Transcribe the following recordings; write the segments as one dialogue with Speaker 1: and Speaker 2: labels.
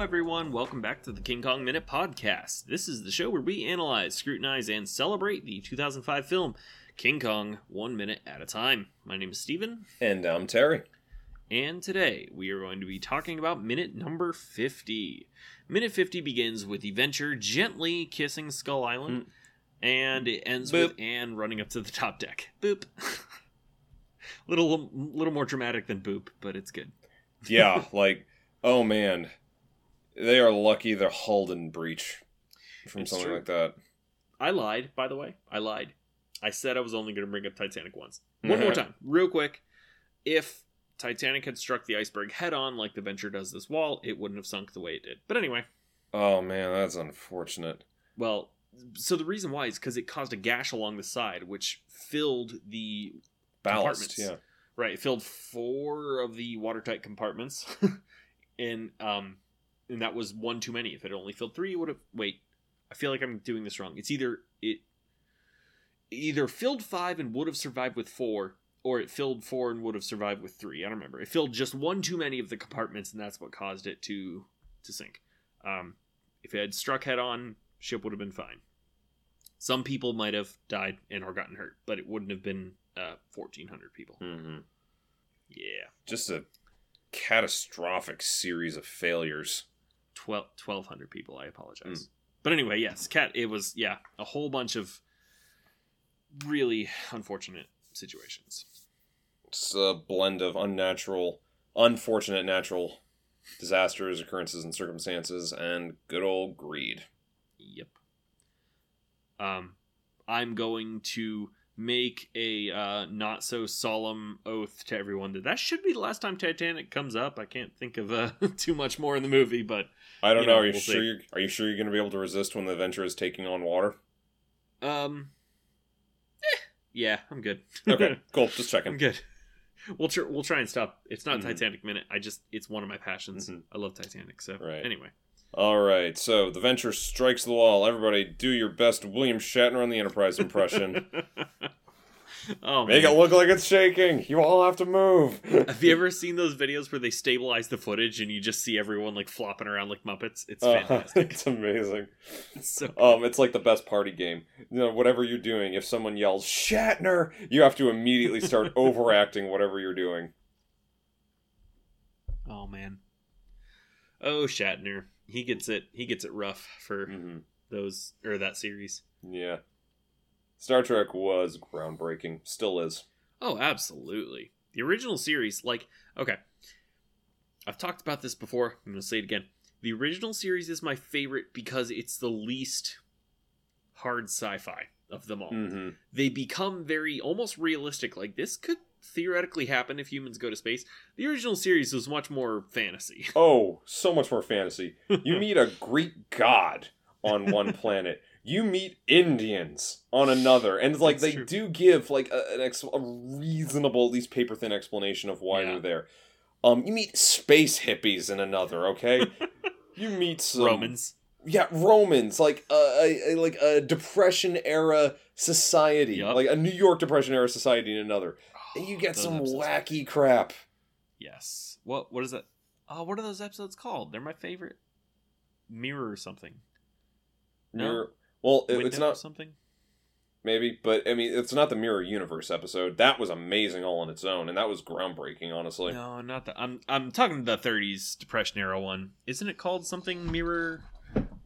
Speaker 1: everyone. Welcome back to the King Kong Minute Podcast. This is the show where we analyze, scrutinize, and celebrate the 2005 film King Kong one minute at a time. My name is Stephen,
Speaker 2: And I'm Terry.
Speaker 1: and today we are going to be talking about minute number 50. Minute 50 begins with the Venture gently kissing Skull Island, hmm. and it ends with Anne running up to the top deck. Boop. little, little more dramatic than boop, but it's good.
Speaker 2: Yeah, like, oh man, they are lucky they're didn't breach from
Speaker 1: It's
Speaker 2: something
Speaker 1: true.
Speaker 2: like that.
Speaker 1: I lied, by the way. I lied. I said I was only going to bring up Titanic once. One more time, real quick. If Titanic had struck the iceberg head on like the Venture does this wall, it wouldn't have sunk the way it did. But anyway,
Speaker 2: Oh man, that's unfortunate.
Speaker 1: well, so the reason why is because it caused a gash along the side, which filled the
Speaker 2: Ballast,
Speaker 1: Compartments.
Speaker 2: yeah.
Speaker 1: right. It filled four of the watertight compartments, and um, and that was one too many. If it only filled three, it would have. Wait, I feel like I'm doing this wrong. It's either it either filled five and would have survived with four, or it filled four and would have survived with three. I don't remember. It filled just one too many of the compartments, and that's what caused it to to sink. Um, if it had struck head on, ship would have been fine. Some people might have died and or gotten hurt, but it wouldn't have been uh, 1,400 people.
Speaker 2: hmm
Speaker 1: Yeah,
Speaker 2: Just a catastrophic series of failures.
Speaker 1: 12, 1,200 people. I apologize. But anyway, yes, cat. It was yeah, a whole bunch of really unfortunate situations.
Speaker 2: It's a blend of unnatural, unfortunate natural disasters, occurrences, and circumstances, and good old greed.
Speaker 1: Yep. Um, I'm going to make a uh, not so solemn oath to everyone that that should be the last time Titanic comes up. I can't think of uh, too much more in the movie, but
Speaker 2: I don't
Speaker 1: You
Speaker 2: know.
Speaker 1: know,
Speaker 2: Are you
Speaker 1: we'll
Speaker 2: sure?
Speaker 1: see.
Speaker 2: You're, are you sure you're going to be able to resist when the Venture is taking on water?
Speaker 1: um, eh, yeah, I'm good.
Speaker 2: Okay, cool. Just checking.
Speaker 1: I'm good. We'll tr- we'll try and stop. It's not
Speaker 2: Mhm.
Speaker 1: Titanic minute. I just it's one of my passions.
Speaker 2: Mhm.
Speaker 1: I love Titanic. So
Speaker 2: Right.
Speaker 1: anyway,
Speaker 2: All right, so the Venture strikes the wall. Everybody, do your best William Shatner on the Enterprise impression.
Speaker 1: oh
Speaker 2: Make
Speaker 1: man.
Speaker 2: it look like it's shaking. You all have to move.
Speaker 1: Have you ever seen those videos where they stabilize the footage and you just see everyone like flopping around like Muppets? It's
Speaker 2: Uh,
Speaker 1: fantastic.
Speaker 2: it's amazing.
Speaker 1: It's so
Speaker 2: Um, it's like the best party game. You know, whatever you're doing, if someone yells Shatner, you have to immediately start overacting whatever you're doing.
Speaker 1: Oh man. Oh Shatner. He gets it he gets it rough for
Speaker 2: hmm
Speaker 1: those or that series.
Speaker 2: Yeah. Star Trek was groundbreaking. Still is.
Speaker 1: Oh, absolutely. The original series, like, okay. I've talked about this before. I'm going to say it again. The original series is my favorite because it's the least hard sci fi of them all.
Speaker 2: hmm
Speaker 1: They become very almost realistic. Like, this could theoretically happen if humans go to space. The original series was much more fantasy.
Speaker 2: Oh, so much more fantasy. You meet a Greek god on one planet. You meet Indians on another, and like
Speaker 1: That's
Speaker 2: they
Speaker 1: true.
Speaker 2: do give like a, an ex- a reasonable, at least paper thin explanation of why
Speaker 1: Yeah.
Speaker 2: they're there. Um, you meet space hippies in another. Okay, you meet some
Speaker 1: Romans.
Speaker 2: yeah, Romans, like a, a, a like a Depression era society,
Speaker 1: Yup.
Speaker 2: like a New York Depression era society in another. And you get some
Speaker 1: episodes
Speaker 2: wacky crap.
Speaker 1: Yes. What what is that? Oh, what are those episodes called? They're my favorite. Mirror or something. No?
Speaker 2: Mirror- well, it- it's not
Speaker 1: something.
Speaker 2: maybe, but I mean, it's not the Mirror Universe episode. That was amazing all on its own, and that was groundbreaking, honestly.
Speaker 1: No, not that. I'm I'm talking the 30s Depression era one. Isn't it called something Mirror?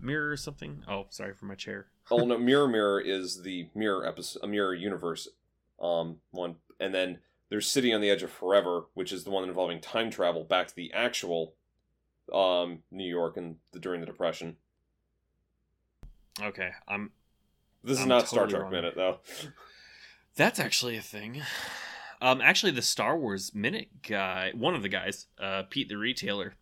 Speaker 1: Mirror or something? Oh, sorry for my chair.
Speaker 2: oh no, Mirror Mirror is the Mirror episode, a Mirror Universe, um, one, and then there's City on the Edge of Forever, which is the one involving time travel back to the actual, um, New York and the, during the Depression.
Speaker 1: Okay, I'm.
Speaker 2: This is
Speaker 1: I'm
Speaker 2: not Star Trek
Speaker 1: wrong.
Speaker 2: Minute though.
Speaker 1: That's actually a thing. Um, actually, the Star Wars Minute guy, one of the guys, uh, Pete the Retailer,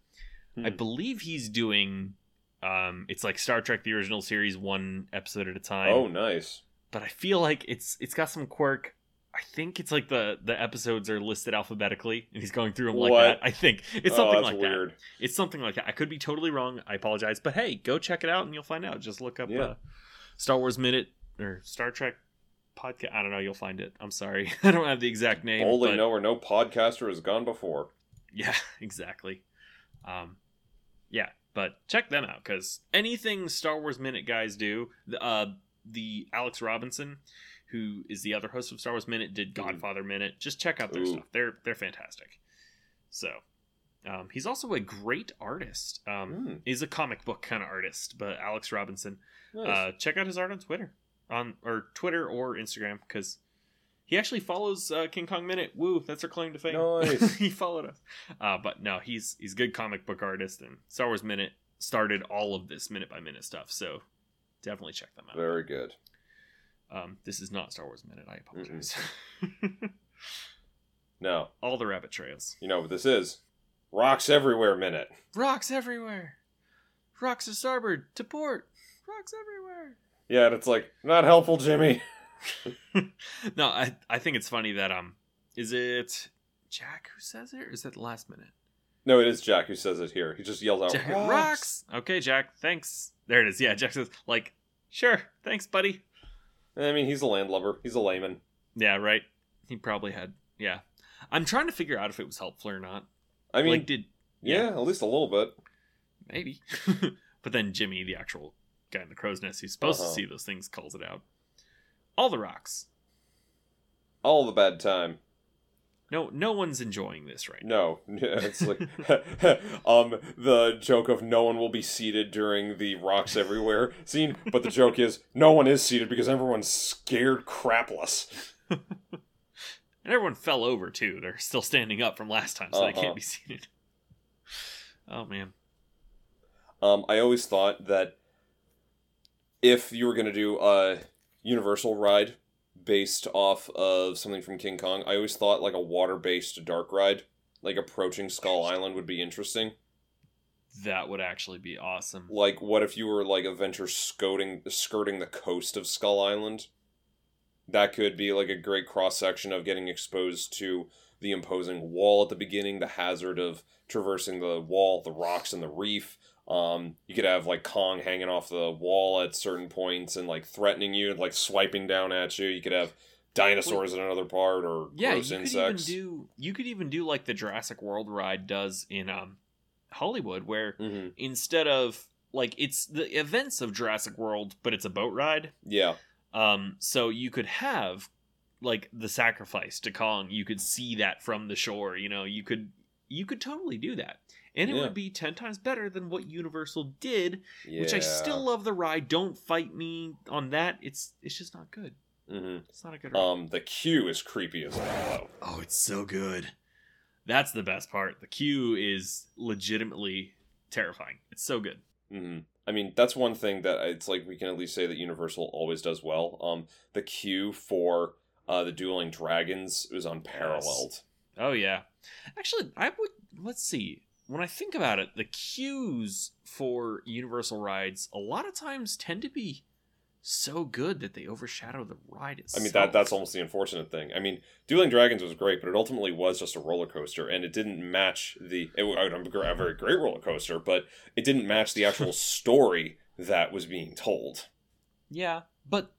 Speaker 1: I
Speaker 2: Hmm.
Speaker 1: believe he's doing. Um, it's like Star Trek the original series, one episode at a time.
Speaker 2: Oh, nice.
Speaker 1: but I feel like it's it's got some quirk. I think it's like the the episodes are listed alphabetically, and he's going through them like
Speaker 2: What?
Speaker 1: that. I think it's
Speaker 2: oh,
Speaker 1: something
Speaker 2: that's
Speaker 1: like
Speaker 2: weird.
Speaker 1: that. It's something like that. I could be totally wrong. I apologize, but hey, go check it out and you'll find out. Just look up
Speaker 2: Yeah.
Speaker 1: uh, Star Wars Minute or Star Trek podcast. I don't know. You'll find it. I'm sorry, I don't have the exact name.
Speaker 2: Only
Speaker 1: but-
Speaker 2: know where no podcaster has gone before.
Speaker 1: Yeah, exactly. Um, yeah, But check them out because anything Star Wars Minute guys do, the- uh, the Alex Robinson, who is the other host of Star Wars Minute, did
Speaker 2: Mhm.
Speaker 1: Godfather Minute. Just check out their
Speaker 2: Ooh.
Speaker 1: stuff. They're they're fantastic. So, um, he's also a great artist. Um,
Speaker 2: Hmm,
Speaker 1: He's a comic book kind of artist, but Alex Robinson.
Speaker 2: nice.
Speaker 1: Uh, check out his art on Twitter, on or Twitter or Instagram because he actually follows uh, King Kong Minute. Woo, that's our claim to fame.
Speaker 2: Nice.
Speaker 1: he followed us. Uh, but no, he's he's a good comic book artist, and Star Wars Minute started all of this minute by minute stuff. So definitely check them out.
Speaker 2: Very good.
Speaker 1: Um, this is not Star Wars Minute. I apologize.
Speaker 2: Now,
Speaker 1: all the rabbit trails,
Speaker 2: you know what this is. Rocks everywhere minute.
Speaker 1: rocks everywhere, rocks to starboard, to port, rocks everywhere.
Speaker 2: Yeah, and it's like, not helpful, Jimmy.
Speaker 1: no, I I think it's funny that um, is it Jack who says it, or is it the last minute?
Speaker 2: No, it is Jack who says it here. He just yells out,
Speaker 1: Jack,
Speaker 2: rocks.
Speaker 1: rocks. Okay, Jack. Thanks. There it is. Yeah, Jack says like, sure. Thanks, buddy.
Speaker 2: I mean, he's a landlubber. He's a layman.
Speaker 1: Yeah, right. He probably had. Yeah, I'm trying to figure out if it was helpful or not.
Speaker 2: I mean,
Speaker 1: like, did
Speaker 2: yeah, at least a little bit.
Speaker 1: maybe? but then Jimmy, the actual guy in the crow's nest, who's supposed
Speaker 2: Uh-huh.
Speaker 1: to see those things, calls it out. All the rocks.
Speaker 2: All the bad time.
Speaker 1: No, no one's enjoying this right now.
Speaker 2: No, it's like um the joke of no one will be seated during the rocks everywhere scene, but the joke is no one is seated because everyone's scared crapless.
Speaker 1: And everyone fell over too. They're still standing up from last time, so they
Speaker 2: Uh-huh.
Speaker 1: can't be seated. Oh man.
Speaker 2: Um, I always thought that if you were gonna do a Universal ride based off of something from King Kong, I always thought like a water-based dark ride, like approaching Skull Island, would be interesting.
Speaker 1: That would actually be awesome.
Speaker 2: Like, what if you were like adventure skirting skirting the coast of Skull Island? That could be like a great cross section of getting exposed to the imposing wall at the beginning, the hazard of traversing the wall, the rocks, and the reef. Um, you could have like Kong hanging off the wall at certain points and like threatening you, like swiping down at you. You could have dinosaurs in another part or
Speaker 1: Yeah,
Speaker 2: gross
Speaker 1: you could even do you could even do like the Jurassic World ride does in um Hollywood where
Speaker 2: hmm
Speaker 1: instead of like it's the events of Jurassic World but it's a boat ride.
Speaker 2: Yeah,
Speaker 1: Um so you could have like the sacrifice to Kong. You could see that from the shore, you know, you could you could totally do that. And it
Speaker 2: Yeah.
Speaker 1: would be 10 times better than what Universal did,
Speaker 2: yeah.
Speaker 1: which I still love the ride. Don't fight me on that. It's it's just not good.
Speaker 2: hmm
Speaker 1: It's not a good ride.
Speaker 2: Um, the queue is creepy as hell.
Speaker 1: Oh, it's so good. That's the best part. The queue is legitimately terrifying. It's so good.
Speaker 2: hmm I mean, that's one thing that it's like we can at least say that Universal always does well. Um, the queue for uh, the dueling dragons was unparalleled.
Speaker 1: Oh yeah. Actually, I would let's see. When I think about it, the queues for Universal rides a lot of times tend to be so good that they overshadow the ride itself.
Speaker 2: I mean, that that's almost the unfortunate thing. I mean, dueling dragons was great, but it ultimately was just a roller coaster, and it didn't match the. It, was a very great roller coaster, but it didn't match the actual story that was being told.
Speaker 1: Yeah, but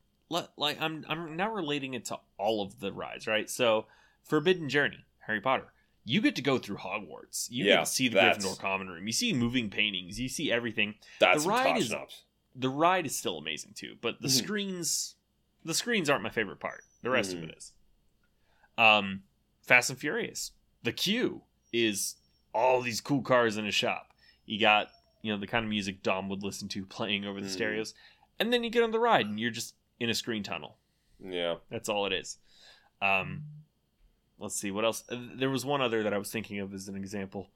Speaker 1: like I'm I'm now relating it to all of the rides, right? So, Forbidden Journey, Harry Potter. You get to go through Hogwarts. You
Speaker 2: Yeah,
Speaker 1: get to see the Gryffindor common room. You see moving paintings. You see everything.
Speaker 2: That's
Speaker 1: The ride is-
Speaker 2: stops.
Speaker 1: The ride is still amazing too, but the
Speaker 2: Mhm.
Speaker 1: screens, the screens aren't my favorite part. The rest
Speaker 2: Mhm.
Speaker 1: of it is. Um, Fast and Furious. The queue is all these cool cars in a shop. You got you know the kind of music Dom would listen to playing over the
Speaker 2: Mhm.
Speaker 1: stereos, and then you get on the ride and you're just in a screen tunnel.
Speaker 2: Yeah.
Speaker 1: That's all it is. Um, let's see what else. Uh, There was one other that I was thinking of as an example.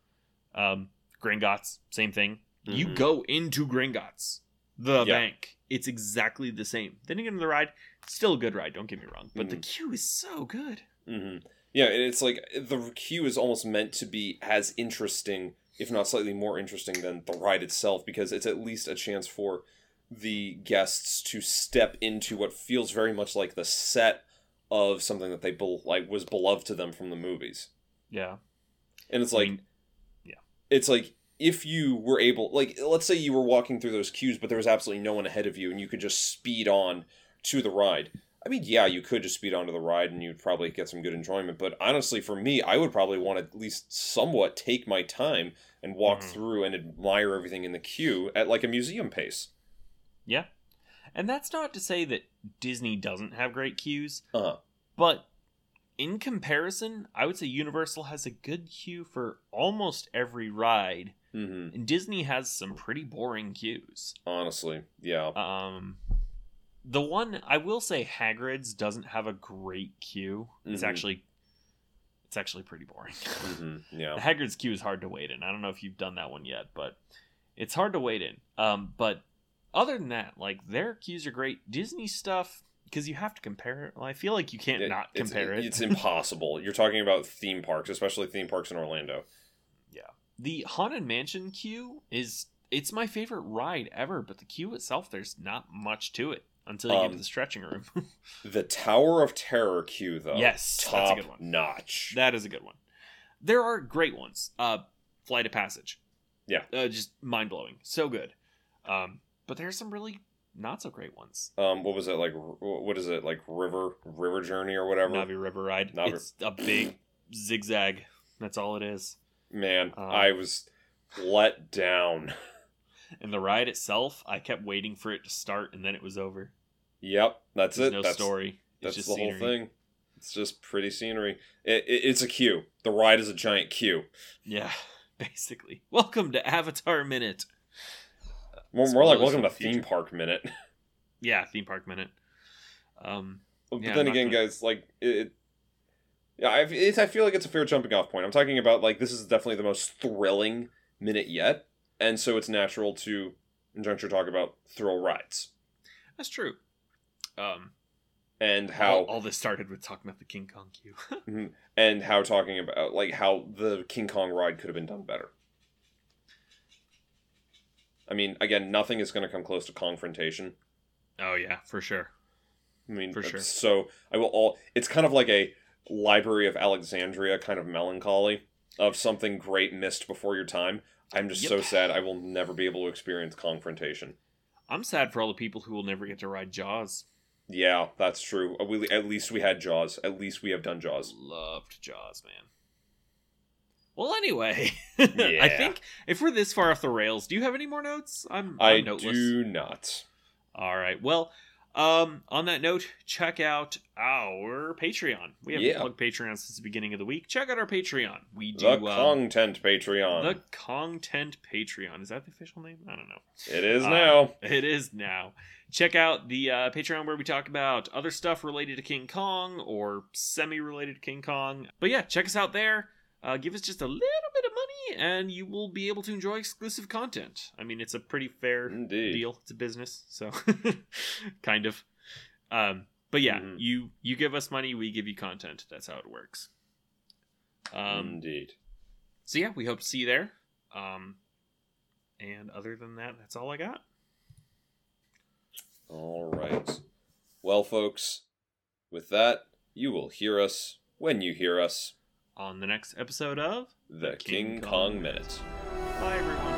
Speaker 1: Um, Gringotts, same thing. You
Speaker 2: Mhm.
Speaker 1: go into Gringotts, the
Speaker 2: Yeah.
Speaker 1: bank. It's exactly the same. Then you get on the ride. Still a good ride. Don't get me wrong, but the
Speaker 2: Mhm.
Speaker 1: queue is so good.
Speaker 2: hmm Yeah, and it's like the queue is almost meant to be as interesting, if not slightly more interesting, than the ride itself, because it's at least a chance for the guests to step into what feels very much like the set of something that they bel like was beloved to them from the movies.
Speaker 1: Yeah.
Speaker 2: And it's
Speaker 1: I
Speaker 2: like,
Speaker 1: mean, yeah.
Speaker 2: it's like if you were able, like, let's say you were walking through those queues, but there was absolutely no one ahead of you, and you could just speed on to the ride. I mean, yeah, you could just speed onto the ride and you'd probably get some good enjoyment. But honestly, for me, I would probably want to at least somewhat take my time and walk
Speaker 1: Mhm.
Speaker 2: through and admire everything in the queue at like a museum pace.
Speaker 1: Yeah. And that's not to say that Disney doesn't have great queues,
Speaker 2: Uh
Speaker 1: but in comparison, I would say Universal has a good queue for almost every ride,
Speaker 2: Mm-hmm.
Speaker 1: and Disney has some pretty boring queues.
Speaker 2: Honestly, yeah.
Speaker 1: Um, the one I will say Hagrid's doesn't have a great queue. It's
Speaker 2: Mhm.
Speaker 1: actually, it's actually pretty boring.
Speaker 2: hmm Yeah.
Speaker 1: The Hagrid's queue is hard to wait in. I don't know if you've done that one yet, but it's hard to wait in. Um, but other than that, like their queues are great. Disney stuff because you have to compare it. Well, I feel like you can't
Speaker 2: It-
Speaker 1: not
Speaker 2: it's,
Speaker 1: compare it.
Speaker 2: It's impossible. You're talking about theme parks, especially theme parks in Orlando.
Speaker 1: Yeah, the Haunted Mansion queue is it's my favorite ride ever, but the queue itself, there's not much to it until you get
Speaker 2: Um,
Speaker 1: to the stretching room.
Speaker 2: The Tower of Terror queue, though,
Speaker 1: Yes, that's a
Speaker 2: top
Speaker 1: good one.
Speaker 2: notch.
Speaker 1: that is a good one. There are great ones. Uh, Flight of Passage.
Speaker 2: Yeah.
Speaker 1: Uh, just mind blowing. So good. Um, but there's some really not so great ones.
Speaker 2: um, what was it like? What is it like? River River Journey or whatever.
Speaker 1: Na'vi River Ride.
Speaker 2: Na'vi-
Speaker 1: It's a big zigzag. That's all it is.
Speaker 2: Man,
Speaker 1: Um,
Speaker 2: I was let down.
Speaker 1: And the ride itself, I kept waiting for it to start, and then it was over.
Speaker 2: Yep, that's
Speaker 1: There's
Speaker 2: it.
Speaker 1: no
Speaker 2: that's
Speaker 1: story. It's
Speaker 2: that's
Speaker 1: just
Speaker 2: the
Speaker 1: scenery.
Speaker 2: whole thing. It's just pretty scenery. It, it, it's a queue. The ride is a giant queue.
Speaker 1: Yeah, basically. Welcome to Avatar Minute.
Speaker 2: More, more like welcome to
Speaker 1: the
Speaker 2: theme
Speaker 1: future.
Speaker 2: park minute.
Speaker 1: Yeah, theme park minute. Um,
Speaker 2: But
Speaker 1: Yeah,
Speaker 2: then again,
Speaker 1: gonna-
Speaker 2: guys, like it. yeah, I, it's, I feel like it's a fair jumping off point. I'm talking about like this is definitely the most thrilling minute yet, and so it's natural to, in juncture, talk about thrill rides
Speaker 1: that's true. Um,
Speaker 2: and
Speaker 1: all,
Speaker 2: how
Speaker 1: all this started with talking about the King Kong queue.
Speaker 2: and how talking about like how the King Kong ride could have been done better. I mean, again, nothing is going to come close to Kongfrontation.
Speaker 1: oh yeah, for sure.
Speaker 2: I mean,
Speaker 1: For sure.
Speaker 2: So I will all. It's kind of like a Library of Alexandria kind of melancholy of something great missed before your time. I'm just
Speaker 1: Yep.
Speaker 2: so sad. I will never be able to experience Kongfrontation.
Speaker 1: I'm sad for all the people who will never get to ride Jaws.
Speaker 2: Yeah, that's true. Uh, We, at least we had Jaws. At least we have done Jaws.
Speaker 1: Loved Jaws, man. Well, anyway, I think if we're this far off the rails, do you have any more notes? I'm,
Speaker 2: I
Speaker 1: I'm
Speaker 2: do not.
Speaker 1: All right. Well, um, on that note, check out our Patreon. We haven't
Speaker 2: Yeah.
Speaker 1: plugged Patreon since the beginning of the week. Check out our Patreon. We do
Speaker 2: The
Speaker 1: um,
Speaker 2: content Patreon.
Speaker 1: the content Patreon. Is that the official name? I don't know.
Speaker 2: it is
Speaker 1: Uh,
Speaker 2: now.
Speaker 1: It is now. Check out the uh, Patreon where we talk about other stuff related to King Kong or semi related to King Kong. But yeah, check us out there. Uh, give us just a little bit of money, and you will be able to enjoy exclusive content. I mean, it's a pretty fair
Speaker 2: Indeed.
Speaker 1: deal. It's a business, so kind of. Um, but yeah,
Speaker 2: Mhm.
Speaker 1: you you give us money, we give you content. That's how it works. Um,
Speaker 2: Indeed.
Speaker 1: so yeah, we hope to see you there. Um, and other than that, that's all I got.
Speaker 2: All right. Well, folks, with that, you will hear us when you hear us.
Speaker 1: On the next episode of
Speaker 2: The
Speaker 1: King
Speaker 2: King,
Speaker 1: Kong
Speaker 2: Kong Minute.
Speaker 1: Bye everyone.